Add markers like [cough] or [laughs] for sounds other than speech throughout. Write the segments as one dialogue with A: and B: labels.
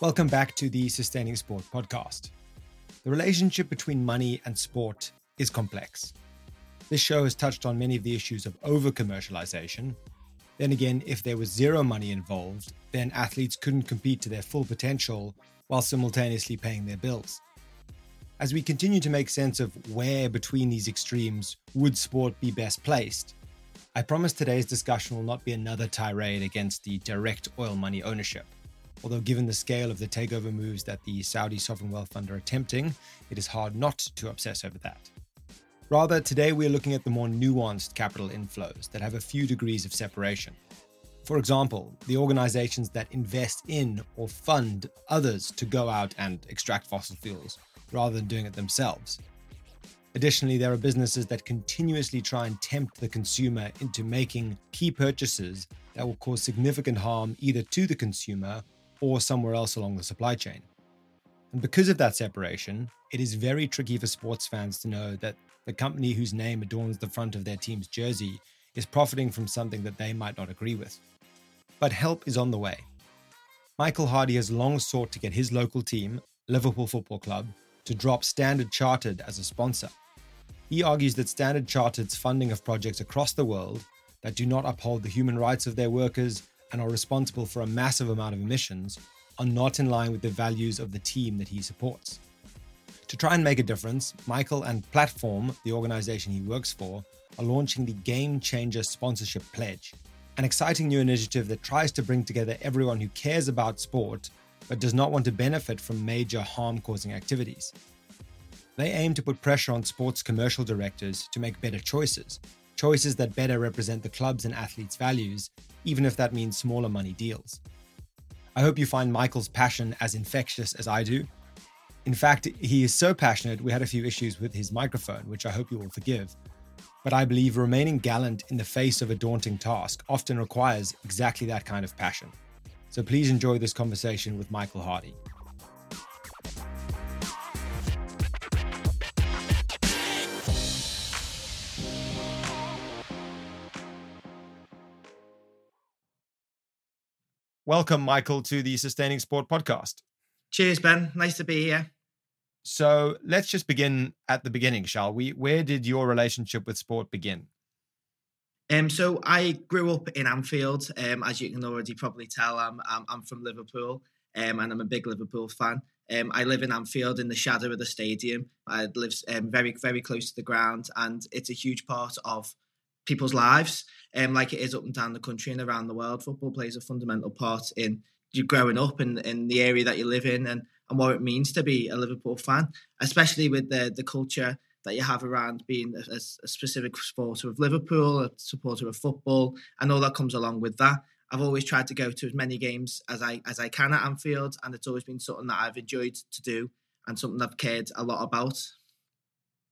A: Welcome back to the Sustaining Sport podcast. The relationship between money and sport is complex. This show has touched on many of the issues of over commercialization. Then again, if there was zero money involved, then athletes couldn't compete to their full potential while simultaneously paying their bills. As we continue to make sense of where between these extremes would sport be best placed, I promise today's discussion will not be another tirade against the direct oil money ownership. Although, given the scale of the takeover moves that the Saudi sovereign wealth fund are attempting, it is hard not to obsess over that. Rather, today we are looking at the more nuanced capital inflows that have a few degrees of separation. For example, the organizations that invest in or fund others to go out and extract fossil fuels rather than doing it themselves. Additionally, there are businesses that continuously try and tempt the consumer into making key purchases that will cause significant harm either to the consumer or somewhere else along the supply chain. And because of that separation, it is very tricky for sports fans to know that the company whose name adorns the front of their team's jersey is profiting from something that they might not agree with. But help is on the way. Michael Hardy has long sought to get his local team, Liverpool Football Club, to drop Standard Chartered as a sponsor. He argues that Standard Chartered's funding of projects across the world that do not uphold the human rights of their workers and are responsible for a massive amount of emissions are not in line with the values of the team that he supports. To try and make a difference, Michael and Platform, the organization he works for, are launching the Game Changer Sponsorship Pledge, an exciting new initiative that tries to bring together everyone who cares about sport but does not want to benefit from major harm causing activities. They aim to put pressure on sports commercial directors to make better choices, choices that better represent the club's and athletes' values, even if that means smaller money deals. I hope you find Michael's passion as infectious as I do. In fact, he is so passionate, we had a few issues with his microphone, which I hope you will forgive. But I believe remaining gallant in the face of a daunting task often requires exactly that kind of passion. So please enjoy this conversation with Michael Hardy. Welcome, Michael, to the Sustaining Sport podcast.
B: Cheers, Ben. Nice to be here.
A: So let's just begin at the beginning, shall we? Where did your relationship with sport begin?
B: Um, so I grew up in Anfield. Um, as you can already probably tell, I'm I'm, I'm from Liverpool, um, and I'm a big Liverpool fan. Um, I live in Anfield in the shadow of the stadium. I live um, very very close to the ground, and it's a huge part of people's lives, um, like it is up and down the country and around the world. Football plays a fundamental part in you growing up in, in the area that you live in and, and what it means to be a Liverpool fan, especially with the the culture that you have around being a, a specific supporter of Liverpool, a supporter of football, and all that comes along with that. I've always tried to go to as many games as I as I can at Anfield, and it's always been something that I've enjoyed to do and something I've cared a lot about.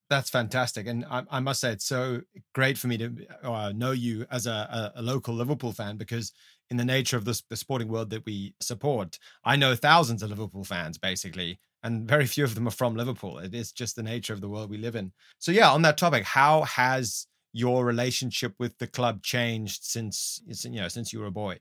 A: That's fantastic, and I, I, must say it's so great for me to uh, know you as a, a, local Liverpool fan because, in the nature of this, the sporting world that we support, I know thousands of Liverpool fans basically, and very few of them are from Liverpool. It is just the nature of the world we live in. So, yeah, on that topic, how has your relationship with the club changed since you know since you were a boy?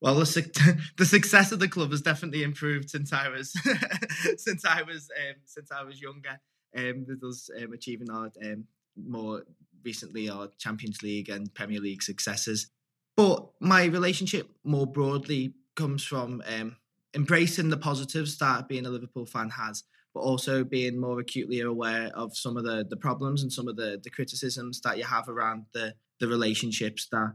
B: Well, the, [laughs] the success of the club has definitely improved since I was [laughs] since I was um, since I was younger um, with us um, achieving our um, more recently our Champions League and Premier League successes. But my relationship more broadly comes from um, embracing the positives that being a Liverpool fan has, but also being more acutely aware of some of the, the problems and some of the, the criticisms that you have around the, the relationships that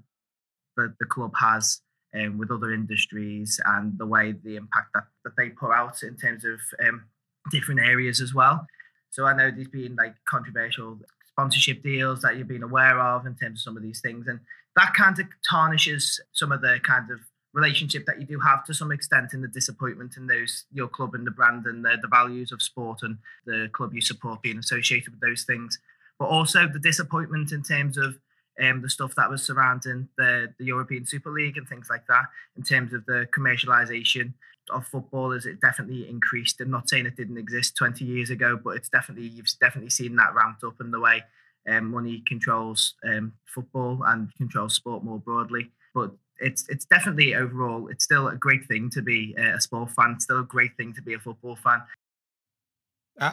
B: the, the club has um, with other industries and the way the impact that, that they put out in terms of um, different areas as well. So I know there's been like controversial sponsorship deals that you've been aware of in terms of some of these things, and that kind of tarnishes some of the kind of relationship that you do have to some extent in the disappointment in those your club and the brand and the, the values of sport and the club you support being associated with those things. But also the disappointment in terms of um, the stuff that was surrounding the, the European Super League and things like that, in terms of the commercialization of football, is it definitely increased. I'm not saying it didn't exist 20 years ago, but it's definitely you've definitely seen that ramped up in the way um, money controls um, football and controls sport more broadly. But it's it's definitely overall it's still a great thing to be a sport fan. It's still a great thing to be a football fan.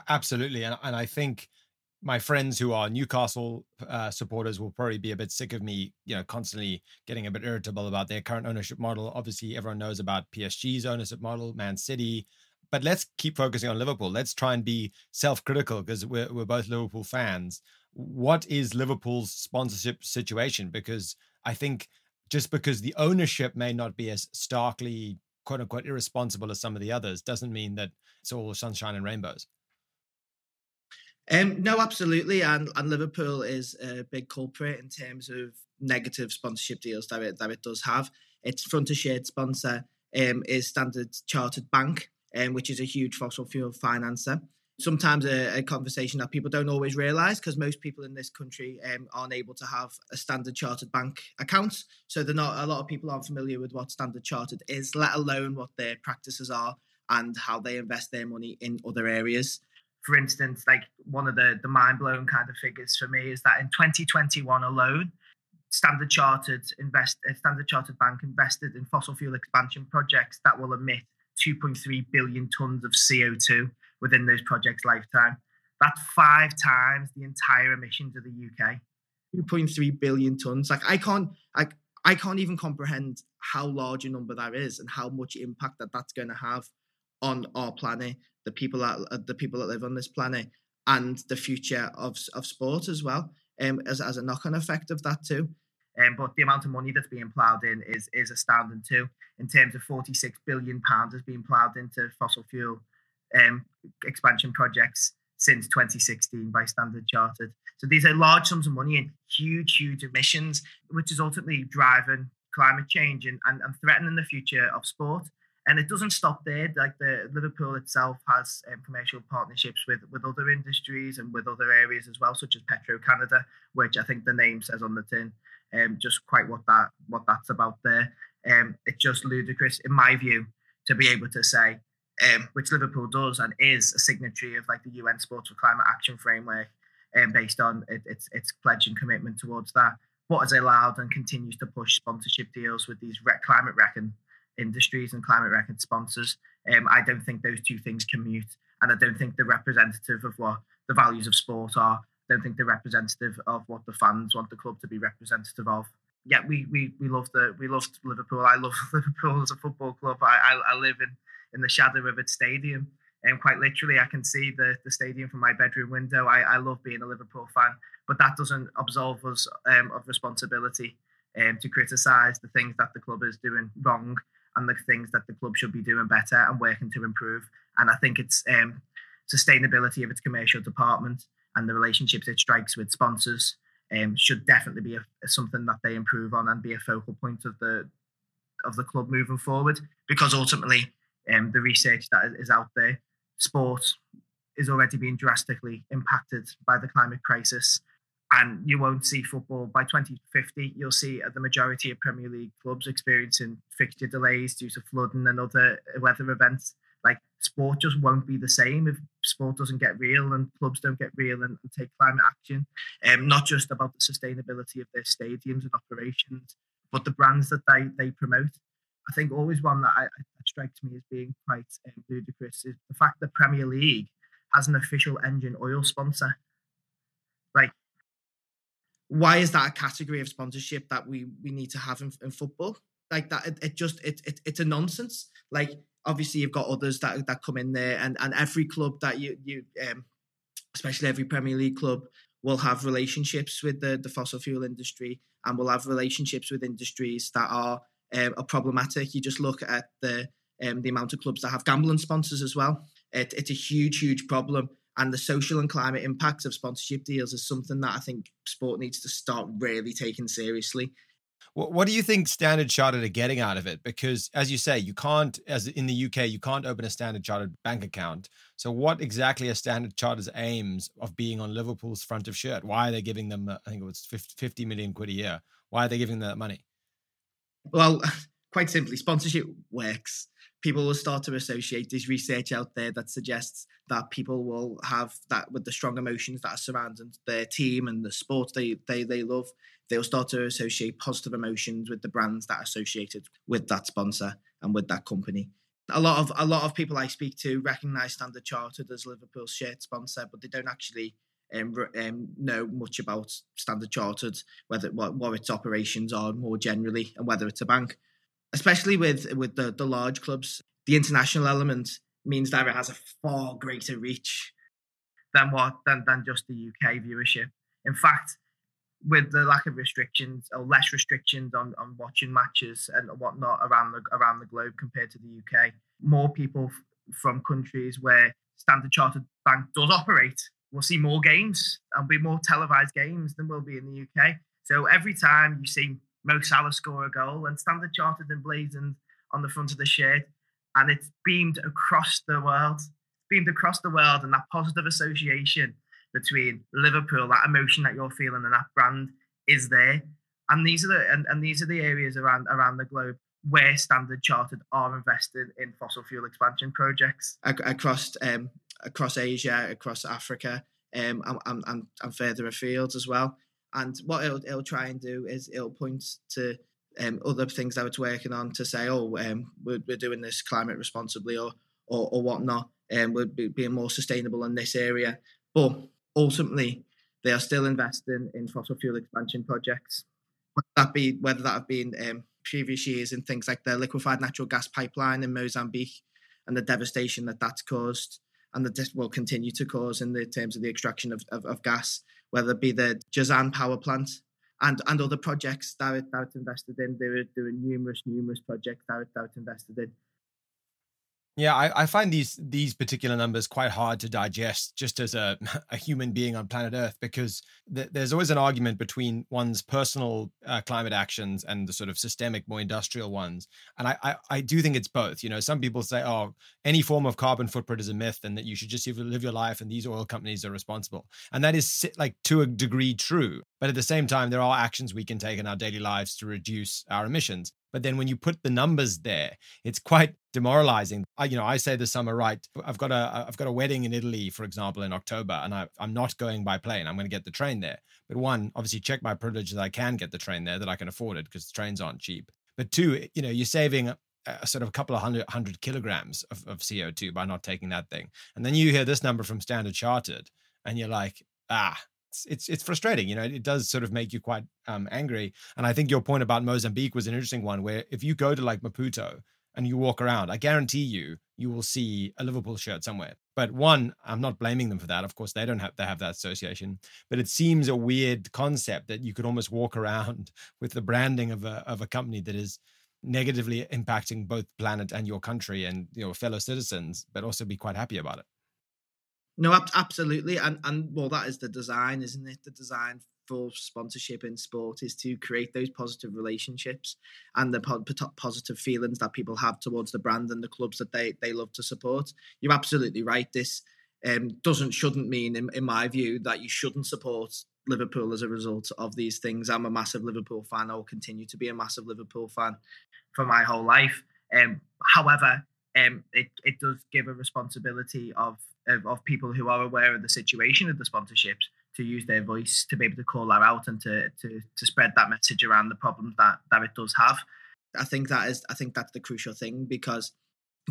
A: absolutely, and and I think my friends who are Newcastle uh, supporters will probably be a bit sick of me, you know, constantly getting a bit irritable about their current ownership model. Obviously, everyone knows about PSG's ownership model, Man City, but let's keep focusing on Liverpool. Let's try and be self-critical because we're we're both Liverpool fans. What is Liverpool's sponsorship situation? Because I think just because the ownership may not be as starkly quote unquote irresponsible as some of the others doesn't mean that it's all sunshine and rainbows.
B: Um, no, absolutely, and and Liverpool is a big culprit in terms of negative sponsorship deals that it that it does have. Its front of shirt sponsor um, is Standard Chartered Bank, um, which is a huge fossil fuel financer. Sometimes a, a conversation that people don't always realise because most people in this country um, aren't able to have a Standard Chartered Bank account, so they're not. A lot of people aren't familiar with what Standard Chartered is, let alone what their practices are and how they invest their money in other areas for instance, like one of the, the mind blowing kind of figures for me is that in 2021 alone, Standard Chartered invest uh, Standard Chartered Bank invested in fossil fuel expansion projects that will emit 2.3 billion tons of CO2 within those projects' lifetime. That's five times the entire emissions of the UK. 2.3 billion tons. Like I can't, like I can't even comprehend how large a number that is and how much impact that that's going to have on our planet, the people that uh, the people that live on this planet, and the future of of sport as well. Um, as as a knock on effect of that too. Um, but the amount of money that's being ploughed in is is astounding too. In terms of 46 billion pounds has been ploughed into fossil fuel um, expansion projects since 2016 by Standard Chartered. So these are large sums of money and huge, huge emissions, which is ultimately driving climate change and, and, and threatening the future of sport. And it doesn't stop there. Like the Liverpool itself has um, commercial partnerships with with other industries and with other areas as well, such as Petro Canada, which I think the name says on the tin. Um, just quite what that what that's about there. Um, it's just ludicrous, in my view, to be able to say, um, which Liverpool does and is a signatory of like the UN Sports for Climate Action Framework, um, based on it, its its pledge and commitment towards that. What has allowed and continues to push sponsorship deals with these climate reckon industries and climate record sponsors. Um, I don't think those two things commute, and I don't think they're representative of what the values of sport are. I don't think they're representative of what the fans want the club to be representative of. Yeah, we we we love the we love Liverpool. I love [laughs] Liverpool as a football club. I I, I live in in the shadow of its stadium. And quite literally, I can see the, the stadium from my bedroom window. I, I love being a Liverpool fan, but that doesn't absolve us um, of responsibility um, to criticise the things that the club is doing wrong and the things that the club should be doing better and working to improve. And I think it's um, sustainability of its commercial department and the relationships it strikes with sponsors um, should definitely be a, something that they improve on and be a focal point of the of the club moving forward. Because ultimately, um, the research that is out there, sport is already being drastically impacted by the climate crisis and you won't see football by 2050. You'll see the majority of Premier League clubs experiencing fixture delays due to flooding and other weather events. Like sport just won't be the same if sport doesn't get real and clubs don't get real and, and take climate action. Um, not just about the sustainability of their stadiums and operations, but the brands that they they promote. I think always one that, I, that strikes me as being quite um, ludicrous is the fact that Premier League has an official engine oil sponsor. Why is that a category of sponsorship that we we need to have in, in football? Like that it, it just it, it it's a nonsense. Like obviously you've got others that that come in there and and every club that you you um especially every premier league club will have relationships with the the fossil fuel industry and will have relationships with industries that are um, are problematic. You just look at the um, the amount of clubs that have gambling sponsors as well. It, it's a huge huge problem and the social and climate impacts of sponsorship deals is something that I think sport needs to start really taking seriously.
A: What do you think Standard Chartered are getting out of it? Because, as you say, you can't, as in the UK, you can't open a Standard Chartered bank account. So, what exactly are Standard Chartered's aims of being on Liverpool's front of shirt? Why are they giving them, uh, I think it was 50 million quid a year? Why are they giving them that money?
B: Well, [laughs] quite simply, sponsorship works. People will start to associate. There's research out there that suggests that people will have that with the strong emotions that are surrounding their team and the sport they they they love. They'll start to associate positive emotions with the brands that are associated with that sponsor and with that company. A lot of a lot of people I speak to recognise Standard Chartered as Liverpool's shirt sponsor, but they don't actually um, um, know much about Standard Chartered, whether what, what its operations are more generally, and whether it's a bank. Especially with with the, the large clubs, the international element means that it has a far greater reach than what than, than just the UK viewership. In fact, with the lack of restrictions or less restrictions on, on watching matches and whatnot around the around the globe compared to the UK, more people f- from countries where Standard Chartered Bank does operate will see more games and be more televised games than will be in the UK. So every time you see Mo Salah score a goal and Standard Chartered emblazoned on the front of the shirt, and it's beamed across the world, beamed across the world, and that positive association between Liverpool, that emotion that you're feeling, and that brand is there. And these are the and, and these are the areas around around the globe where Standard Chartered are invested in fossil fuel expansion projects across um, across Asia, across Africa, um, and, and, and further afield as well. And what it'll, it'll try and do is it'll point to um, other things that it's working on to say, oh, um, we're, we're doing this climate responsibly or or, or whatnot, and um, we're being more sustainable in this area. But ultimately, they are still investing in fossil fuel expansion projects. Whether that be whether that have been um, previous years in things like the liquefied natural gas pipeline in Mozambique and the devastation that that's caused, and that will continue to cause in the terms of the extraction of, of, of gas, whether it be the Jazan power plant and, and other projects that, it, that it's invested in. They were doing numerous, numerous projects that, it, that it's invested in.
A: Yeah, I, I, find these these particular numbers quite hard to digest just as a, [laughs] a human being on planet Earth because th- there's always an argument between one's personal uh, climate actions and the sort of systemic, more industrial ones. And I, I, I do think it's both. You know, some people say, oh, any form of carbon footprint is a myth and that you should just live your life and these oil companies are responsible. And that is like to a degree true. But at the same time, there are actions we can take in our daily lives to reduce our emissions. But then when you put the numbers there, it's quite demoralizing. I, you know, I say this summer, right? I've got a I've got a wedding in Italy, for example, in October, and I, I'm not going by plane. I'm going to get the train there. But one, obviously, check my privilege that I can get the train there, that I can afford it because the trains aren't cheap. But two, you know, you're saving a, a sort of a couple of hundred, hundred kilograms of, of CO2 by not taking that thing. And then you hear this number from Standard Chartered, and you're like, ah, it's it's frustrating. You know, it does sort of make you quite um, angry. And I think your point about Mozambique was an interesting one, where if you go to like Maputo and you walk around, I guarantee you you will see a Liverpool shirt somewhere. But one, I'm not blaming them for that. Of course, they don't have they have that association. But it seems a weird concept that you could almost walk around [laughs] with the branding of a of a company that is negatively impacting both planet and your country and your fellow citizens, but also be quite happy about it.
B: No, absolutely, and and well, that is the design, isn't it? The design for sponsorship in sport is to create those positive relationships and the po- positive feelings that people have towards the brand and the clubs that they they love to support. You're absolutely right. This um, doesn't shouldn't mean, in, in my view, that you shouldn't support Liverpool as a result of these things. I'm a massive Liverpool fan. I will continue to be a massive Liverpool fan for my whole life. Um, however, um, it, it does give a responsibility of, of, of people who are aware of the situation of the sponsorships to use their voice to be able to call that out and to to to spread that message around the problems that that it does have. I think that is I think that's the crucial thing because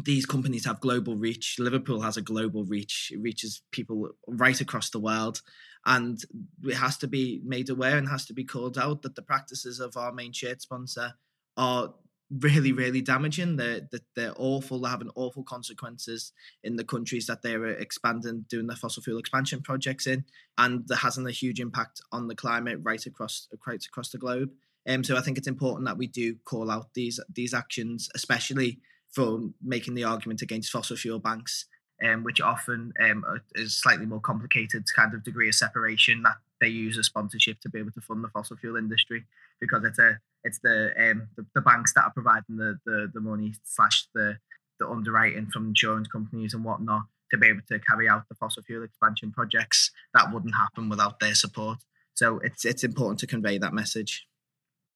B: these companies have global reach. Liverpool has a global reach. It reaches people right across the world. And it has to be made aware and has to be called out that the practices of our main shirt sponsor are really, really damaging. They're, they're awful. They're having awful consequences in the countries that they're expanding, doing their fossil fuel expansion projects in, and that has a huge impact on the climate right across right across the globe. Um, so I think it's important that we do call out these these actions, especially for making the argument against fossil fuel banks, um, which often um, is slightly more complicated kind of degree of separation that they use a sponsorship to be able to fund the fossil fuel industry because it's a it's the um the, the banks that are providing the, the the money slash the the underwriting from insurance companies and whatnot to be able to carry out the fossil fuel expansion projects that wouldn't happen without their support. So it's it's important to convey that message.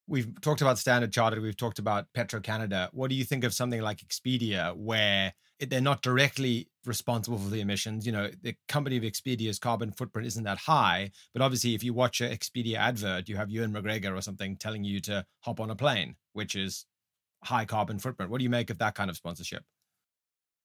A: we've talked about Standard Chartered, we've talked about Petro Canada. What do you think of something like Expedia, where they're not directly responsible for the emissions? You know, the company of Expedia's carbon footprint isn't that high, but obviously, if you watch an Expedia advert, you have Ewan McGregor or something telling you to hop on a plane, which is high carbon footprint. What do you make of that kind of sponsorship?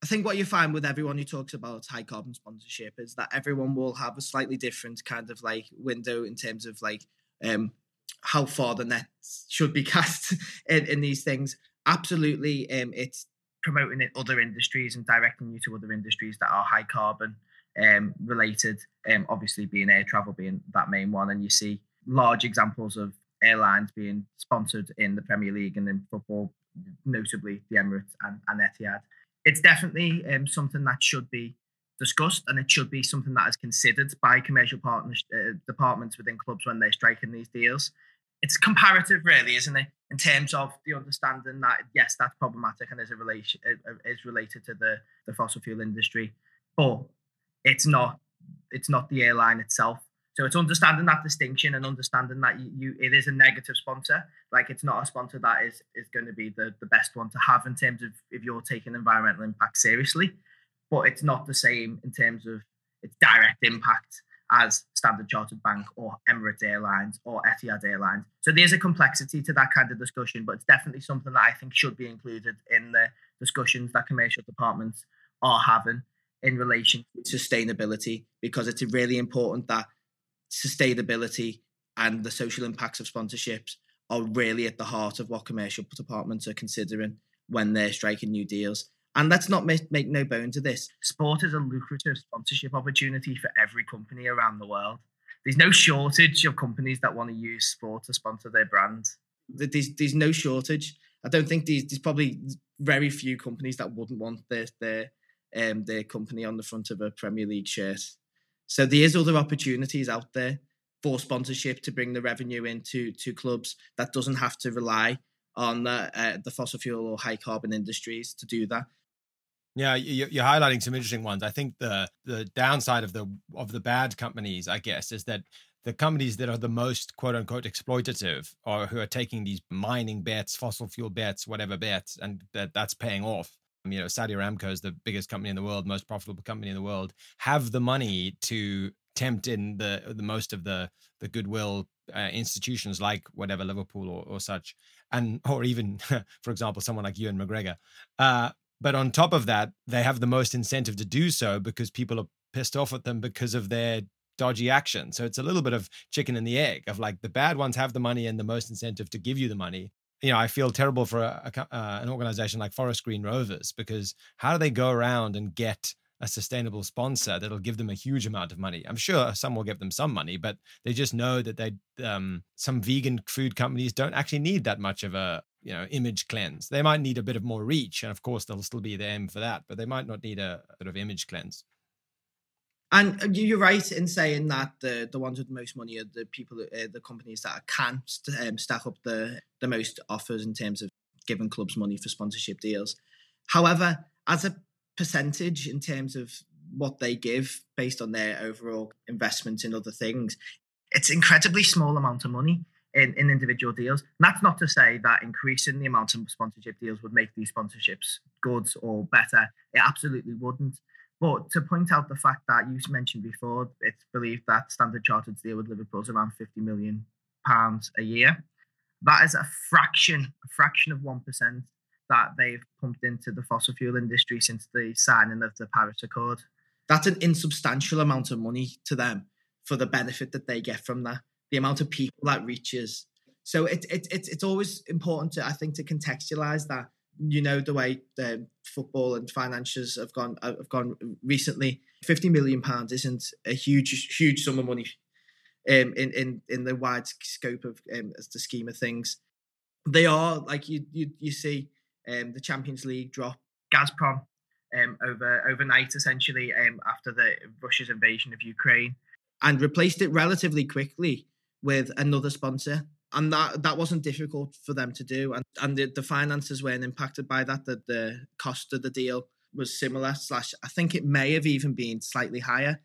B: I think what you find with everyone who talks about high carbon sponsorship is that everyone will have a slightly different kind of like window in terms of like um, how far the net should be [laughs] cast in, in these things. Absolutely, um, it's promoting in other industries and directing you to other industries that are high carbon um, related. Um, obviously, being air travel being that main one, and you see large examples of airlines being sponsored in the Premier League and in football, notably the Emirates and, and Etihad. It's definitely um, something that should be discussed, and it should be something that is considered by commercial partners uh, departments within clubs when they're striking these deals. It's comparative, really, isn't it? In terms of the understanding that yes, that's problematic and is a relation is related to the the fossil fuel industry, but it's not it's not the airline itself. So it's understanding that distinction and understanding that you, you, it is a negative sponsor. Like it's not a sponsor that is is going to be the, the best one to have in terms of if you're taking environmental impact seriously but it's not the same in terms of its direct impact as Standard Chartered Bank or Emirates Airlines or Etihad Airlines. So there's a complexity to that kind of discussion, but it's definitely something that I think should be included in the discussions that commercial departments are having in relation to sustainability, because it's really important that sustainability and the social impacts of sponsorships are really at the heart of what commercial departments are considering when they're striking new deals. And let's not make, make no bones of this. Sport is a lucrative sponsorship opportunity for every company around the world. There's no shortage of companies that want to use sport to sponsor their brand. There's, there's no shortage. I don't think there's, there's probably very few companies that wouldn't want their, their, um, their company on the front of a Premier League shirt. So there is other opportunities out there for sponsorship to bring the revenue into to clubs that doesn't have to rely on the, uh, the fossil fuel or high carbon industries to do that.
A: Yeah, you're highlighting some interesting ones. I think the the downside of the of the bad companies, I guess, is that the companies that are the most quote unquote exploitative or who are taking these mining bets, fossil fuel bets, whatever bets, and that that's paying off. You know, Saudi Aramco is the biggest company in the world, most profitable company in the world, have the money to tempt in the the most of the the goodwill uh, institutions like whatever Liverpool or, or such, and or even, [laughs] for example, someone like Ewan McGregor. Uh, but on top of that, they have the most incentive to do so because people are pissed off at them because of their dodgy action. So it's a little bit of chicken and the egg of like the bad ones have the money and the most incentive to give you the money. You know, I feel terrible for a, a, uh, an organization like Forest Green Rovers because how do they go around and get a sustainable sponsor that'll give them a huge amount of money. I'm sure some will give them some money, but they just know that they um, some vegan food companies don't actually need that much of a you know image cleanse. They might need a bit of more reach, and of course there'll still be the aim for that, but they might not need a, bit of image cleanse.
B: And uh, you're right in saying that the the ones with the most money are the people, uh, the companies that can um, stack up the the most offers in terms of giving clubs money for sponsorship deals. However, as a percentage in terms of what they give based on their overall investment in other things, it's incredibly small amount of money in, in individual deals. And that's not to say that increasing the amount of sponsorship deals would make these sponsorships good or better. It absolutely wouldn't. But to point out the fact that you mentioned before, it's believed that Standard Chartered's deal with Liverpool is around 50 million pounds a year. That is a fraction, a fraction of 1% that they've pumped into the fossil fuel industry since the signing of the Paris Accord. That's an insubstantial amount of money to them for the benefit that they get from that, the amount of people that reaches. So it, it, it it's always important to, I think, to contextualize that. You know the way the football and finances have gone have gone recently. Fifty million pounds isn't a huge huge sum of money um, in in in the wide scope of um, the scheme of things. They are like you you you see um, the Champions League drop Gazprom um, over overnight, essentially um, after the Russia's invasion of Ukraine, and replaced it relatively quickly with another sponsor. And that that wasn't difficult for them to do, and and the, the finances weren't impacted by that. That the cost of the deal was similar. Slash, I think it may have even been slightly higher.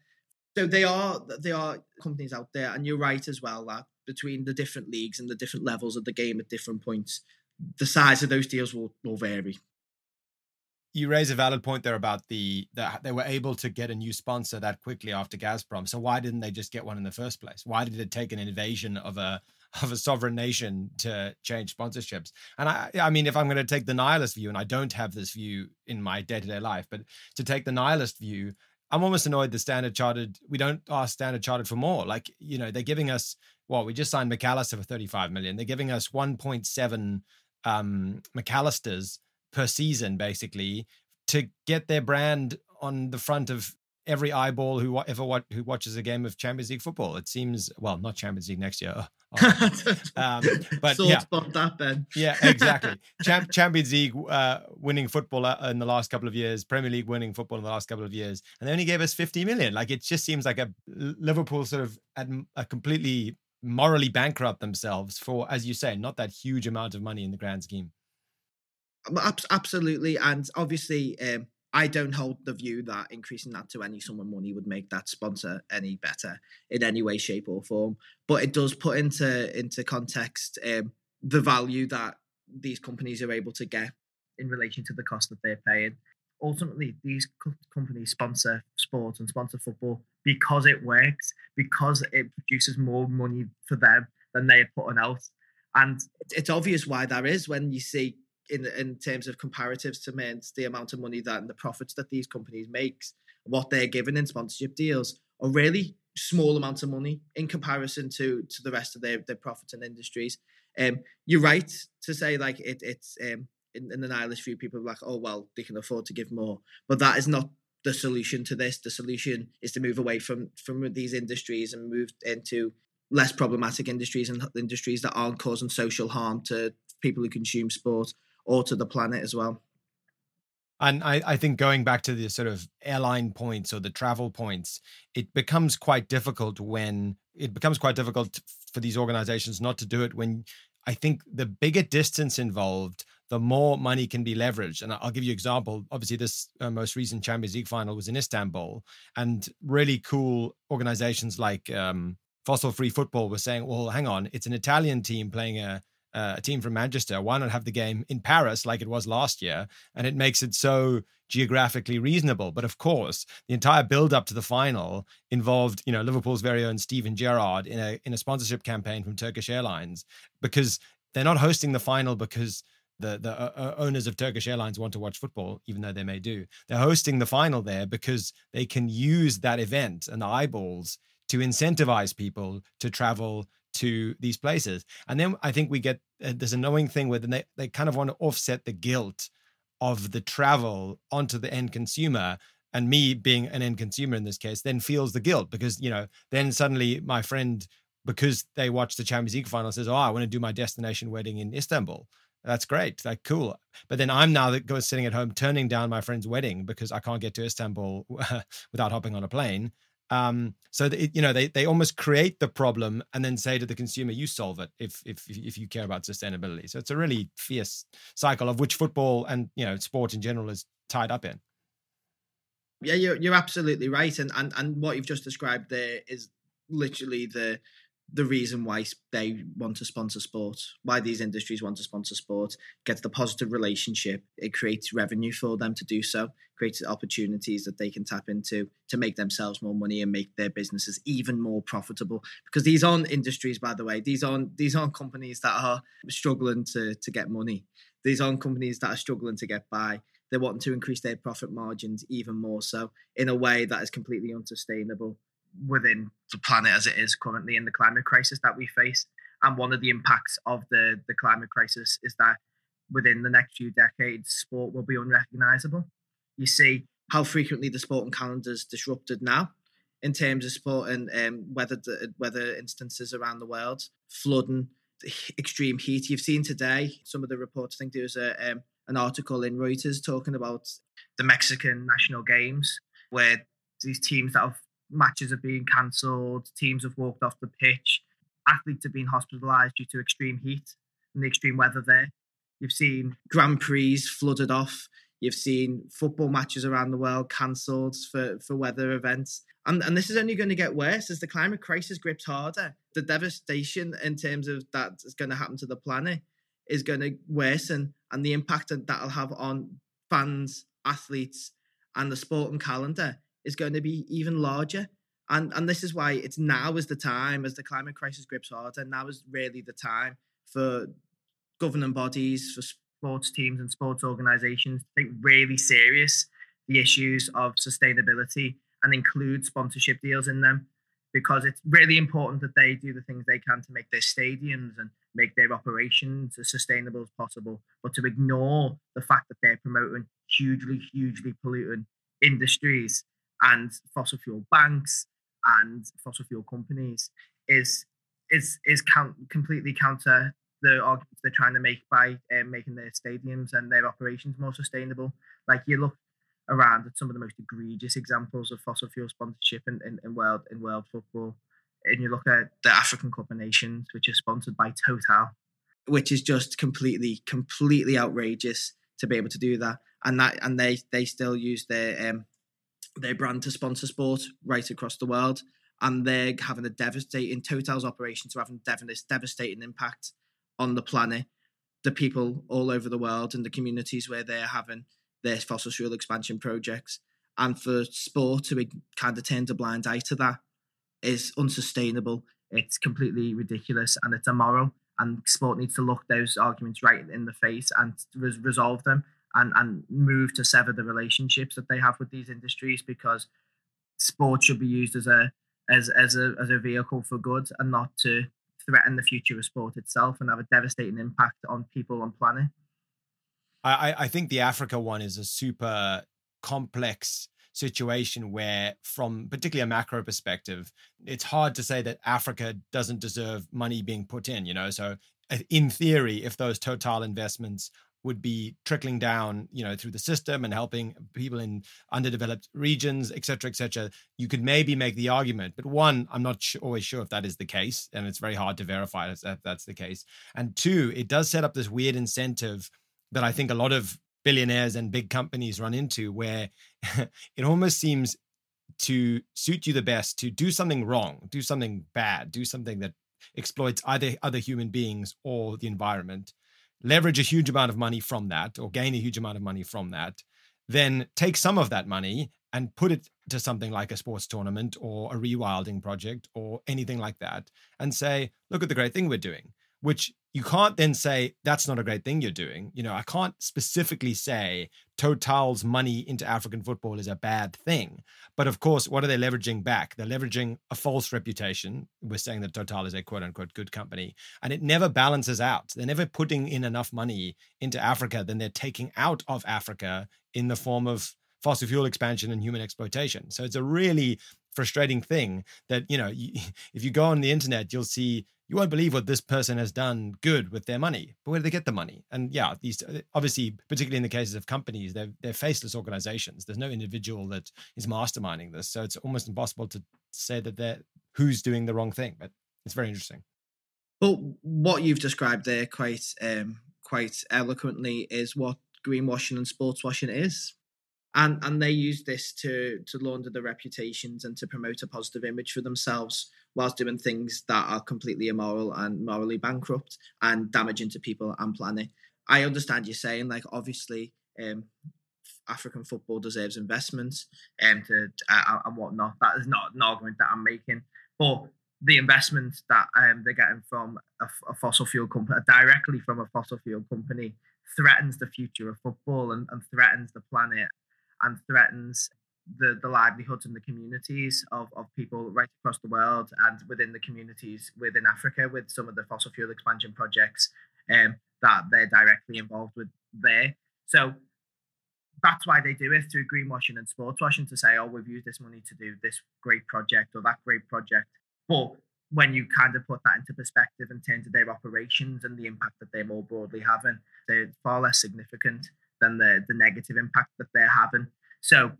B: So they are they are companies out there, and you're right as well that between the different leagues and the different levels of the game at different points, the size of those deals will, will vary.
A: You raise a valid point there about the that they were able to get a new sponsor that quickly after Gazprom. So why didn't they just get one in the first place? Why did it take an invasion of a [laughs] of a sovereign nation to change sponsorships? And I I mean if I'm going to take the nihilist view and I don't have this view in my day-to-day life, but to take the nihilist view, I'm almost annoyed the Standard Chartered, we don't ask Standard Chartered for more. Like, you know, they're giving us, well, we just signed Mac Allister for 35 million. They're giving us 1.7 um, Mac Allisters per season, basically, to get their brand on the front of every eyeball who ever who watches a game of Champions League football. It seems well, not Champions League next year. [laughs] Oh, [laughs]
B: um, but yeah, that then.
A: yeah, exactly. [laughs] Champ, Champions League uh, winning football uh, in the last couple of years, Premier League winning football in the last couple of years, and they only gave us fifty million. Like it just seems like a Liverpool sort of a completely morally bankrupt themselves for, as you say, not that huge amount of money in the grand scheme.
B: Absolutely, and obviously. Um, I don't hold the view that increasing that to any sum of money would make that sponsor any better in any way, shape, or form. But it does put into into context um, the value that these companies are able to get in relation to the cost that they're paying. Ultimately, these co- companies sponsor sport and sponsor football because it works, because it produces more money for them than they are putting out. And it's obvious why that is when you see in in terms of comparatives to men's the amount of money that and the profits that these companies makes what they're given in sponsorship deals are really small amounts of money in comparison to to the rest of their, their profits and industries. Um you're right to say like it it's um in, in the nihilist view people are like oh well they can afford to give more. But that is not the solution to this. The solution is to move away from from these industries and move into less problematic industries and industries that aren't causing social harm to people who consume sport or to the planet as well.
A: And I, I, think going back to the sort of airline points or the travel points, it becomes quite difficult when it becomes quite difficult for these organizations not to do it when I think the bigger distance involved, the more money can be leveraged. And I'll give you an example. Obviously, this uh, most recent Champions League final was in Istanbul, and really cool organizations like um, Fossil Free Football were saying, well, hang on, it's an Italian team playing a uh, a team from Manchester, why not have the game in Paris like it was last year? And it makes it so geographically reasonable. But of course, the entire build up to the final involved, you know, Liverpool's very own Steven Gerrard in a in a sponsorship campaign from Turkish Airlines because they're not hosting the final because the the uh, uh owners of Turkish Airlines want to watch football, even though they may do. They're hosting the final there because they can use that event and the eyeballs to incentivize people to travel to these places. And then I think we get uh, this annoying thing where they, they kind of want to offset the guilt of the travel onto the end consumer. And me being an end consumer in this case, then feels the guilt because, you know, then suddenly my friend, because they watched the Champions League final, says, Oh, I want to do my destination wedding in Istanbul. That's great. Like, cool. But then I'm now that goes sitting at home turning down my friend's wedding because I can't get to Istanbul [laughs] without hopping on a plane. Um, so that, you know they they almost create the problem and then say to the consumer, "You solve it if if if you care about sustainability." So it's a really fierce cycle of which football and you know sport in general is tied up in.
B: Yeah, you're you're absolutely right, and and and what you've just described there is literally the the reason why they want to sponsor sport, why these industries want to sponsor sport, gets the positive relationship. It creates revenue for them to do so, creates opportunities that they can tap into to make themselves more money and make their businesses even more profitable. Because these aren't industries, by the way, these aren't these aren't companies that are struggling to to get money. These aren't companies that are struggling to get by. They're wanting to increase their profit margins even more so in a way that is completely unsustainable within the planet as it is currently in the climate crisis that we face. And one of the impacts of the, the climate crisis is that within the next few decades, sport will be unrecognizable. You see how frequently the sporting calendar is disrupted now in terms of sport and um, weather, weather instances around the world, flooding, extreme heat. You've seen today some of the reports. I think there was a, um, an article in Reuters talking about the Mexican national games where these teams that have matches are being cancelled, teams have walked off the pitch, athletes have been hospitalised due to extreme heat and the extreme weather there. You've seen Grand Prix flooded off. You've seen football matches around the world cancelled for, for weather events. And, and this is only going to get worse as the climate crisis grips harder. The devastation in terms of that is going to happen to the planet is going to worsen, and the impact that that'll have on fans, athletes, and the sporting calendar is going to be even larger. And and this is why it's now is the time as the climate crisis grips harder. Now is really the time for governing bodies, for sports teams and sports organisations to take really serious the issues of sustainability and include sponsorship deals in them because it's really important that they do the things they can to make their stadiums and make their operations as sustainable as possible. But to ignore the fact that they're promoting hugely, hugely polluting industries and fossil fuel banks and fossil fuel companies is is is count, completely counter the arguments they're trying to make by um, making their stadiums and their operations more sustainable. Like you look around at some of the most egregious examples of fossil fuel sponsorship in, in, in world in world football, and you look at the African Cup of Nations, which is sponsored by Total, which is just completely completely outrageous to be able to do that, and that and they they still use their um, their brand to sponsor sport right across the world, and they're having a devastating Total's operations are having this devastating impact on the planet, the people all over the world, and the communities where they're having their fossil fuel expansion projects. And for sport to kind of turn a blind eye to that is unsustainable. It's completely ridiculous and it's immoral. And sport needs to look those arguments right in the face and res- resolve them and, and move to sever the relationships that they have with these industries because sport should be used as a as as a as a vehicle for good and not to threaten the future of sport itself and have a devastating impact on people and planet.
A: I, I think the Africa one is a super complex situation where, from particularly a macro perspective, it's hard to say that Africa doesn't deserve money being put in. You know, so uh, in theory, if those total investments would be trickling down, you know, through the system and helping people in underdeveloped regions, et cetera, et cetera, you could maybe make the argument. But one, I'm not sh- always sure if that is the case, and it's very hard to verify if that's the case. And two, it does set up this weird incentive that I think a lot of billionaires and big companies run into where [laughs] it almost seems to suit you the best to do something wrong, do something bad, do something that exploits either other human beings or the environment, leverage a huge amount of money from that or gain a huge amount of money from that, then take some of that money and put it to something like a sports tournament or a rewilding project or anything like that and say, look at the great thing we're doing which you can't then say that's not a great thing you're doing. You know, I can't specifically say Total's money into African football is a bad thing. But of course, what are they leveraging back? They're leveraging a false reputation. We're saying that Total is a quote unquote good company, and it never balances out. They're never putting in enough money into Africa than they're taking out of Africa in the form of fossil fuel expansion and human exploitation. So it's a really frustrating thing that, you know, [laughs] if you go on the internet, you'll see you won't believe what this person has done good with their money. But where do they get the money? And yeah, these uh, obviously, particularly in the cases of companies, they're they're faceless organizations. There's no individual that is masterminding this, so it's almost impossible to say that they're who's doing the wrong thing. But it's very interesting.
B: Well, what you've described there quite um, quite eloquently is what greenwashing and sports washing is and and they use this to to launder their reputations and to promote a positive image for themselves whilst doing things that are completely immoral and morally bankrupt and damaging to people and planet. I understand you saying like obviously um, African football deserves investments and um, to uh, and whatnot. That is not an argument that I'm making, but the investment that um, they're getting from a, a, fossil fuel company directly from a fossil fuel company threatens the future of football and, and threatens the planet and threatens the, the livelihoods and the communities of, of people right across the world and within the communities within Africa with some of the fossil fuel expansion projects um, that they're directly involved with there. So that's why they do it through greenwashing and sportswashing to say, oh, we've used this money to do this great project or that great project. But when you kind of put that into perspective in terms of their operations and the impact that they're more broadly having, they're far less significant than the, the negative impact that they're having. So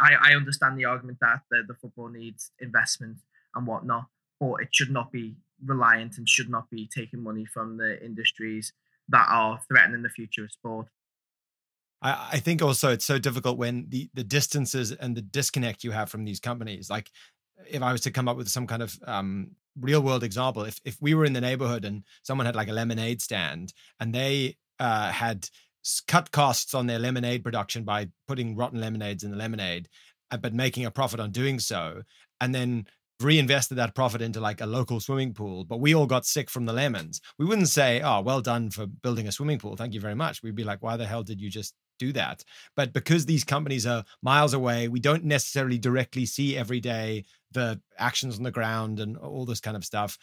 B: I, I understand the argument that the, the football needs investment and whatnot, but it should not be reliant and should not be taking money from the industries that are threatening the future of sport.
A: I, I think also it's so difficult when the the distances and the disconnect you have from these companies. Like if I was to come up with some kind of um, real world example, if if we were in the neighborhood and someone had like a lemonade stand and they uh, had cut costs on their lemonade production by putting rotten lemonades in the lemonade, uh, but making a profit on doing so, and then reinvested that profit into like a local swimming pool, but we all got sick from the lemons. We wouldn't say, "Oh, well done for building a swimming pool. Thank you very much." We'd be like, "Why the hell did you just do that?" But because these companies are miles away, we don't necessarily directly see every day the actions on the ground and all this kind of stuff.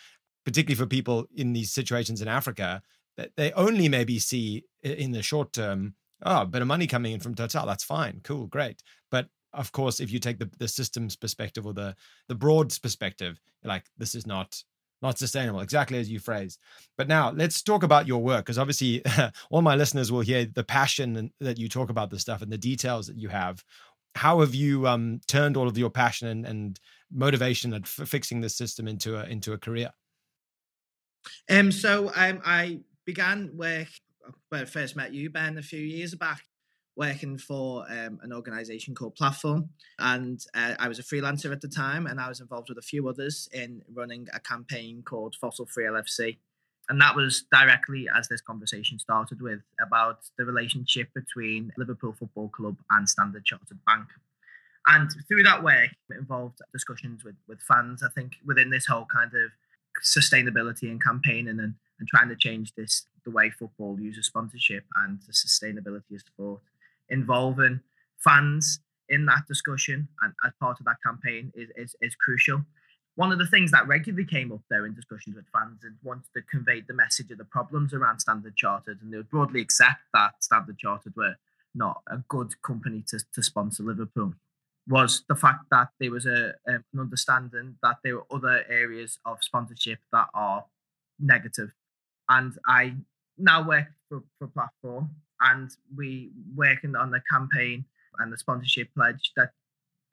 A: Particularly for people in these situations in Africa, that they only maybe see in the short term, oh, a bit of money coming in from Total. That's fine, cool, great. But of course, if you take the, the systems perspective or the the broad perspective, like this is not not sustainable, exactly as you phrased. But now let's talk about your work, because obviously [laughs] all my listeners will hear the passion that you talk about this stuff and the details that you have. How have you um, turned all of your passion and, and motivation at f- fixing this system into a into a career?
B: Um, so um, I began work when I first met you, Ben, a few years back working for um, an organization called Platform. And uh, I was a freelancer at the time, and I was involved with a few others in running a campaign called Fossil Free LFC. And that was directly as this conversation started with about the relationship between Liverpool Football Club and Standard Chartered Bank. And through that work, it involved discussions with, with fans, I think, within this whole kind of sustainability and campaigning and, and trying to change this the way football uses sponsorship and the sustainability of sport involving fans in that discussion and as part of that campaign is, is, is crucial. One of the things that regularly came up there in discussions with fans and wanted to convey the message of the problems around Standard Chartered, and they would broadly accept that Standard Chartered were not a good company to, to sponsor Liverpool, was the fact that there was a, an understanding that there were other areas of sponsorship that are. And I now work for, for Platform, and we working on the campaign and the sponsorship pledge that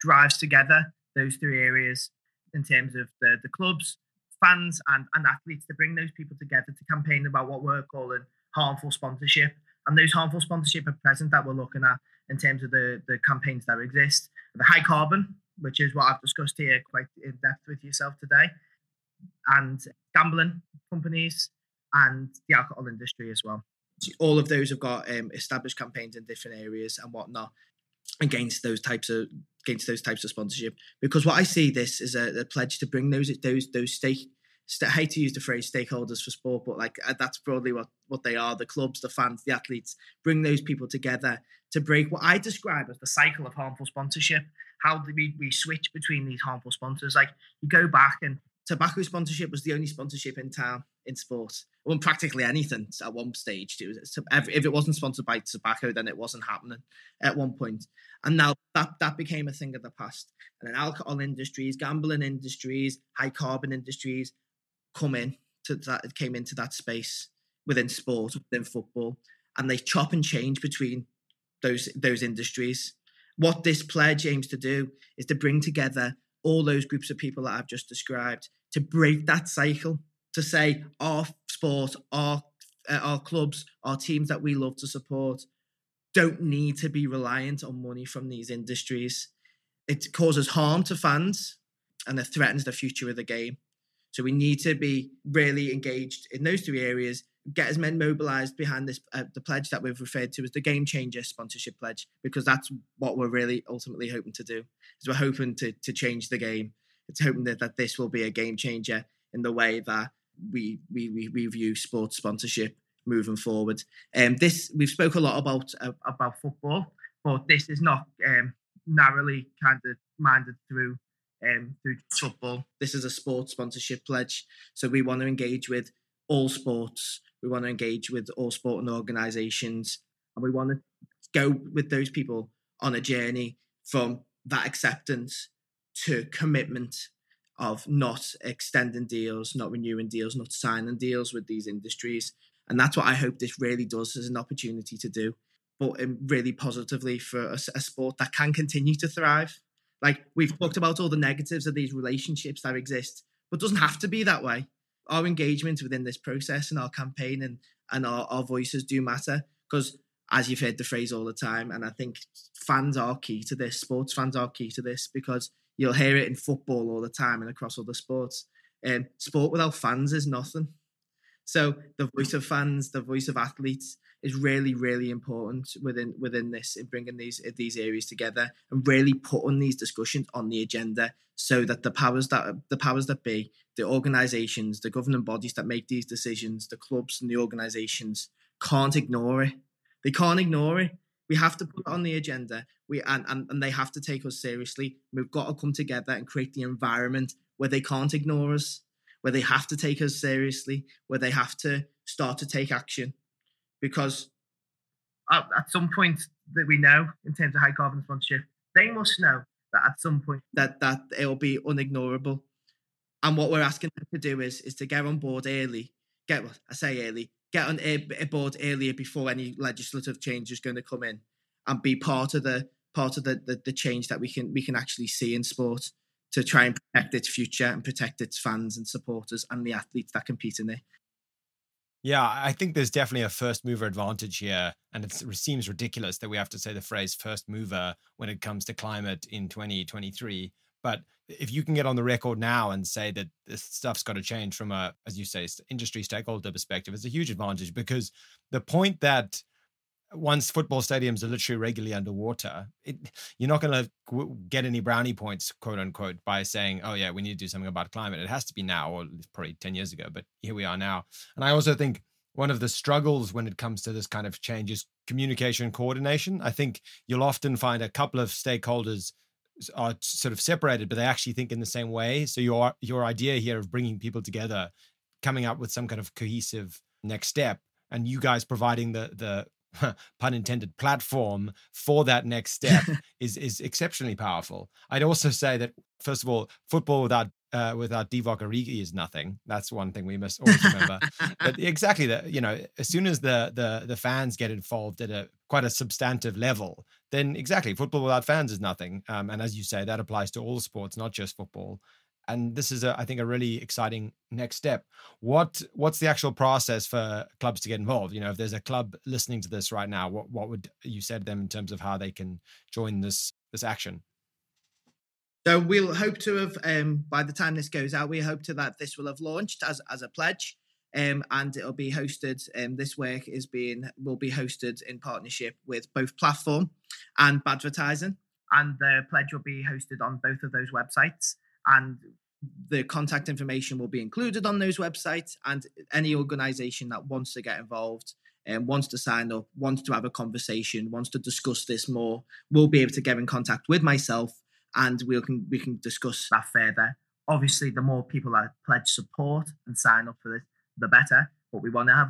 B: drives together those three areas in terms of the, the clubs, fans, and, and athletes to bring those people together to campaign about what we're calling harmful sponsorship. And those harmful sponsorship are present that we're looking at in terms of the, the campaigns that exist. The high carbon, which is what I've discussed here quite in depth with yourself today, and gambling companies and the alcohol industry as well all of those have got um, established campaigns in different areas and whatnot against those types of against those types of sponsorship. Because what I see this is a, a pledge to bring those those those stake. I hate to use the phrase stakeholders for sport, but like uh, that's broadly what what they are: the clubs, the fans, the athletes. Bring those people together to break what I describe as the cycle of harmful sponsorship. How do we, we switch between these harmful sponsors? Like you go back and tobacco sponsorship was the only sponsorship in town in sport. Well, practically anything at one stage. It was, if it wasn't sponsored by tobacco, then it wasn't happening at one point. And now that that became a thing of the past. And then alcohol industries, gambling industries, high carbon industries come in to that. Came into that space within sport, within football, and they chop and change between those those industries. What this pledge aims to do is to bring together all those groups of people that I've just described to break that cycle, to say our sport, our uh, our clubs, our teams that we love to support don't need to be reliant on money from these industries. It causes harm to fans and it threatens the future of the game. So we need to be really engaged in those three areas get as men mobilized behind this uh, the pledge that we've referred to as the game changer sponsorship pledge because that's what we're really ultimately hoping to do is we're hoping to to change the game. It's hoping that, that this will be a game changer in the way that we we we, we view sports sponsorship moving forward. And um, this we've spoke a lot about uh, about football but this is not um, narrowly kind of minded through um, through football this is a sports sponsorship pledge so we want to engage with all sports we want to engage with all sporting organisations, and we want to go with those people on a journey from that acceptance to commitment of not extending deals, not renewing deals, not signing deals with these industries. And that's what I hope this really does as an opportunity to do, but really positively for a, a sport that can continue to thrive. Like we've talked about all the negatives of these relationships that exist, but doesn't have to be that way our engagement within this process and our campaign and, and our, our voices do matter because as you've heard the phrase all the time. And I think fans are key to this. Sports fans are key to this because you'll hear it in football all the time and across other sports. Um, sport without fans is nothing. So the voice of fans, the voice of athletes, is really, really important within within this in bringing these these areas together and really putting these discussions on the agenda, so that the powers that the powers that be, the organisations, the governing bodies that make these decisions, the clubs and the organisations can't ignore it. They can't ignore it. We have to put it on the agenda. We and, and, and they have to take us seriously. We've got to come together and create the environment where they can't ignore us where they have to take us seriously, where they have to start to take action. Because at, at some point that we know in terms of high carbon sponsorship, they must know that at some point that that it'll be unignorable. And what we're asking them to do is is to get on board early. Get what I say early. Get on a, board earlier before any legislative change is going to come in, and be part of the part of the, the, the change that we can we can actually see in sport to try and protect its future and protect its fans and supporters and the athletes that compete in it.
A: Yeah, I think there's definitely a first mover advantage here. And it seems ridiculous that we have to say the phrase first mover when it comes to climate in 2023. But if you can get on the record now and say that this stuff's got to change from a, as you say, industry stakeholder perspective, it's a huge advantage because the point that once football stadiums are literally regularly underwater, it, you're not going to get any brownie points, quote unquote, by saying, "Oh yeah, we need to do something about climate." It has to be now, or probably ten years ago. But here we are now, and I also think one of the struggles when it comes to this kind of change is communication coordination. I think you'll often find a couple of stakeholders are sort of separated, but they actually think in the same way. So your your idea here of bringing people together, coming up with some kind of cohesive next step, and you guys providing the the [laughs] pun intended platform for that next step [laughs] is is exceptionally powerful. I'd also say that first of all, football without uh, without Divock Origi is nothing. That's one thing we must always remember. but [laughs] exactly that, you know, as soon as the the the fans get involved at a quite a substantive level, then exactly football without fans is nothing. Um, and as you say, that applies to all sports, not just football and this is a, I think a really exciting next step. What what's the actual process for clubs to get involved? You know, if there's a club listening to this right now, what what would you say to them in terms of how they can join this this action?
B: So we'll hope to have um, by the time this goes out, we hope to that this will have launched as as a pledge. Um, and it'll be hosted. Um, this work is being will be hosted in partnership with both Platform and Badvertising, and the pledge will be hosted on both of those websites and the contact information will be included on those websites and any organization that wants to get involved and wants to sign up wants to have a conversation wants to discuss this more will be able to get in contact with myself and we can we can discuss that further. Obviously the more people that pledge support and sign up for this the better but we want to have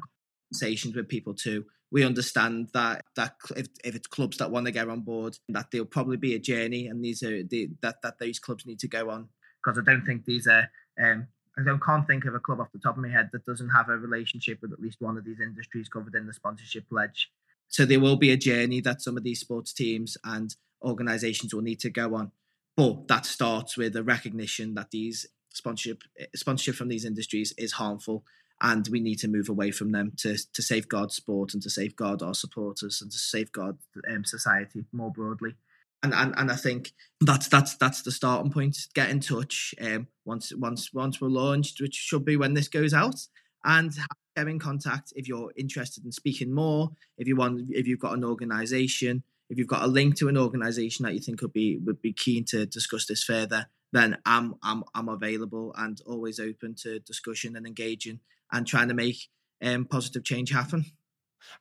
B: conversations with people too. We understand that that if, if it's clubs that want to get on board that there'll probably be a journey and these are the that that those clubs need to go on because I don't think these are. Um, I don't can't think of a club off the top of my head that doesn't have a relationship with at least one of these industries covered in the sponsorship pledge. So there will be a journey that some of these sports teams and organisations will need to go on, but that starts with a recognition that these sponsorship sponsorship from these industries is harmful, and we need to move away from them to to safeguard sport and to safeguard our supporters and to safeguard um, society more broadly and, and and I think that's that's that's the starting point. Get in touch um, once once once we're launched, which should be when this goes out, and get in contact if you're interested in speaking more. If you want, if you've got an organisation, if you've got a link to an organisation that you think would be would be keen to discuss this further, then I'm I'm I'm available and always open to discussion and engaging and trying to make um, positive change happen.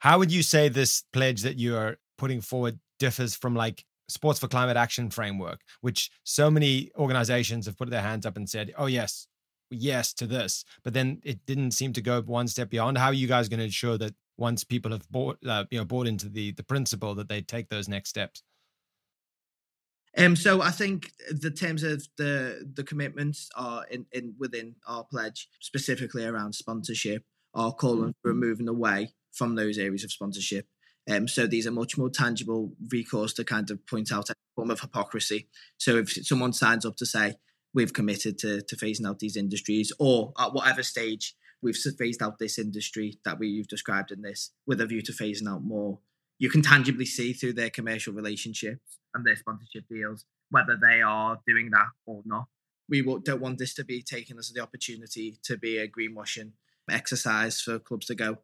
A: How would you say this pledge that you are putting forward differs from like Sports for Climate Action Framework, which so many organizations have put their hands up and said, oh, yes, yes to this. But then it didn't seem to go one step beyond. How are you guys going to ensure that once people have bought, uh, you know, bought into the the principle that they take those next steps?
B: Um, so I think the terms of the the commitments are in, in within our pledge, specifically around sponsorship, are calling for mm-hmm. moving away from those areas of sponsorship um, so these are much more tangible recourse to kind of point out a form of hypocrisy. So if someone signs up to say we've committed to, to phasing out these industries, or at whatever stage we've phased out this industry that we, you've described in this, with a view to phasing out more, you can tangibly see through their commercial relationships and their sponsorship deals whether they are doing that or not. We don't want this to be taken as the opportunity to be a greenwashing exercise for clubs to go,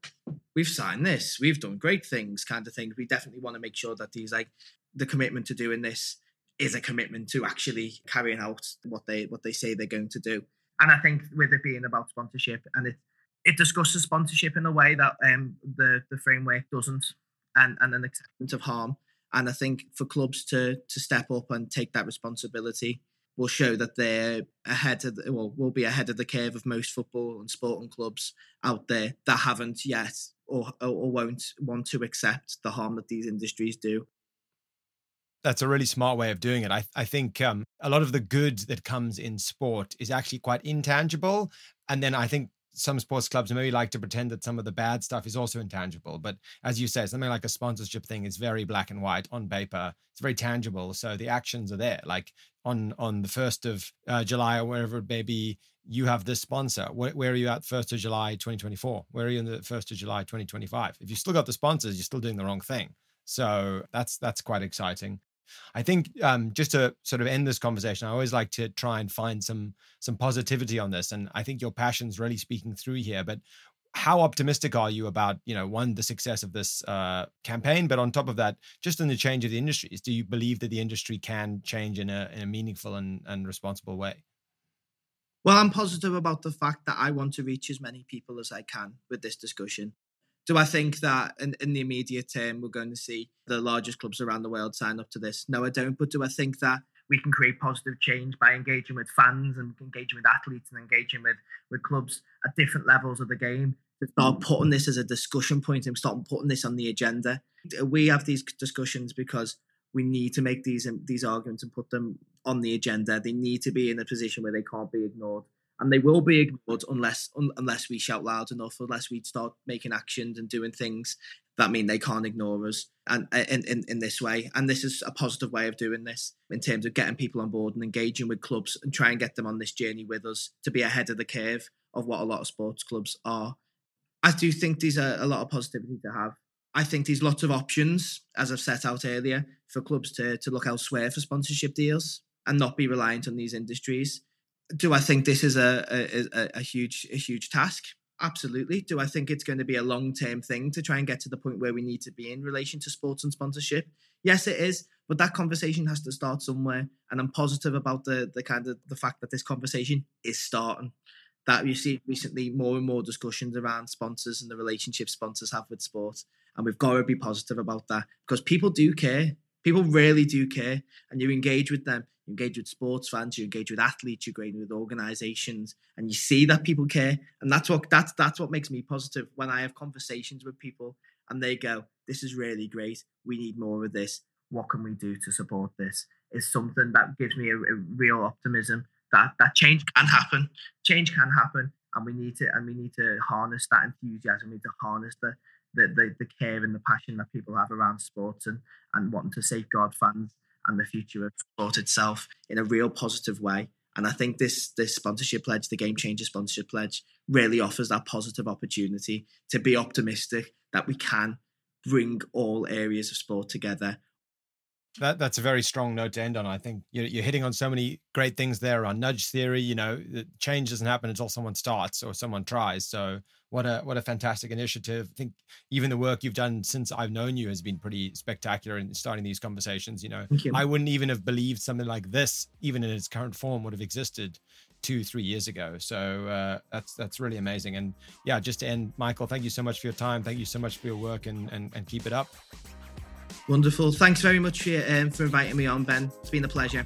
B: we've signed this, we've done great things, kind of thing. We definitely want to make sure that these like the commitment to doing this is a commitment to actually carrying out what they what they say they're going to do. And I think with it being about sponsorship and it it discusses sponsorship in a way that um, the the framework doesn't, and and an acceptance of harm. And I think for clubs to to step up and take that responsibility will show that they're ahead of the, well will be ahead of the curve of most football and sporting clubs out there that haven't yet or or won't want to accept the harm that these industries do.
A: That's a really smart way of doing it. I, I think um, a lot of the good that comes in sport is actually quite intangible. And then I think some sports clubs maybe like to pretend that some of the bad stuff is also intangible. But as you say, something like a sponsorship thing is very black and white on paper. It's very tangible. So the actions are there. Like on on the first of uh, July or wherever it may be, you have this sponsor. Where, where, are you at first of July 2024? Where are you in the first of July 2025? If you still got the sponsors, you're still doing the wrong thing. So that's that's quite exciting. I think um, just to sort of end this conversation, I always like to try and find some some positivity on this, and I think your passion's really speaking through here. But how optimistic are you about you know one the success of this uh, campaign, but on top of that, just in the change of the industries? Do you believe that the industry can change in a in a meaningful and, and responsible way?
B: Well, I'm positive about the fact that I want to reach as many people as I can with this discussion. Do I think that in, in the immediate term we're going to see the largest clubs around the world sign up to this? No, I don't. But do I think that we can create positive change by engaging with fans and engaging with athletes and engaging with, with clubs at different levels of the game to start mm. putting this as a discussion point and start putting this on the agenda. We have these discussions because we need to make these um, these arguments and put them on the agenda. They need to be in a position where they can't be ignored and they will be ignored unless un, unless we shout loud enough, unless we start making actions and doing things that mean they can't ignore us and uh, in, in, in this way. And this is a positive way of doing this in terms of getting people on board and engaging with clubs and try and get them on this journey with us to be ahead of the curve of what a lot of sports clubs are. I do think these are a lot of positivity to have. I think there's lots of options, as I've set out earlier, for clubs to, to look elsewhere for sponsorship deals and not be reliant on these industries do I think this is a, a, a huge a huge task? Absolutely. Do I think it's going to be a long term thing to try and get to the point where we need to be in relation to sports and sponsorship? Yes, it is. But that conversation has to start somewhere, and I'm positive about the the kind of the fact that this conversation is starting. That you see recently more and more discussions around sponsors and the relationship sponsors have with sport, and we've got to be positive about that because people do care. People really do care, and you engage with them you engage with sports fans, you engage with athletes, you engage with organizations, and you see that people care. And that's what that's that's what makes me positive when I have conversations with people and they go, This is really great. We need more of this. What can we do to support this? Is something that gives me a, a real optimism that that change can happen. Change can happen. And we need to and we need to harness that enthusiasm. We need to harness the the, the, the care and the passion that people have around sports and, and wanting to safeguard fans and the future of sport itself in a real positive way. And I think this this sponsorship pledge, the Game Changer sponsorship pledge, really offers that positive opportunity to be optimistic that we can bring all areas of sport together
A: that, that's a very strong note to end on. I think you're, you're, hitting on so many great things there on nudge theory. You know, change doesn't happen until someone starts or someone tries. So what a what a fantastic initiative! I think even the work you've done since I've known you has been pretty spectacular in starting these conversations. You know, you. I wouldn't even have believed something like this, even in its current form, would have existed two three years ago. So uh, that's that's really amazing. And yeah, just to end, Michael, thank you so much for your time. Thank you so much for your work, and and, and keep it up.
B: Wonderful. Thanks very much for, um, for inviting me on, Ben. It's been a pleasure.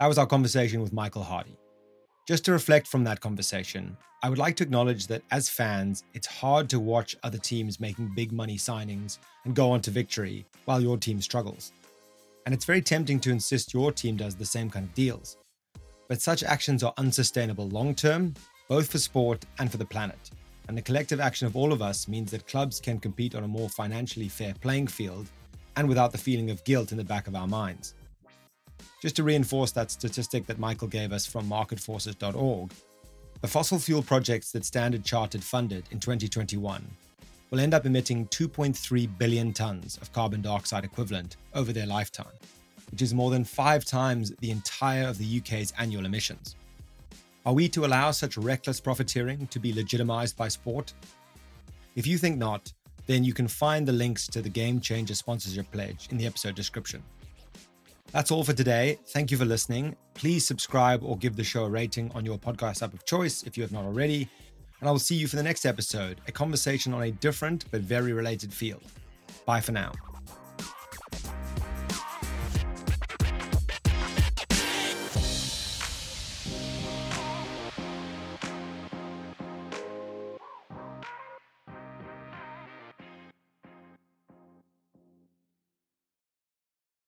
A: That was our conversation with Michael Hardy. Just to reflect from that conversation, I would like to acknowledge that as fans, it's hard to watch other teams making big money signings and go on to victory while your team struggles. And it's very tempting to insist your team does the same kind of deals. But such actions are unsustainable long term, both for sport and for the planet. And the collective action of all of us means that clubs can compete on a more financially fair playing field and without the feeling of guilt in the back of our minds. Just to reinforce that statistic that Michael gave us from marketforces.org, The fossil fuel projects that Standard Chartered funded in 2021 will end up emitting 2.3 billion tons of carbon dioxide equivalent over their lifetime, which is more than five times the entire of the UK's annual emissions. Are we to allow such reckless profiteering to be legitimized by sport? If you think not, then you can find the links to the Game Changer sponsorship pledge in the episode description. That's all for today. Thank you for listening. Please subscribe or give the show a rating on your podcast app of choice if you have not already. And I will see you for the next episode, a conversation on a different but very related field. Bye for now.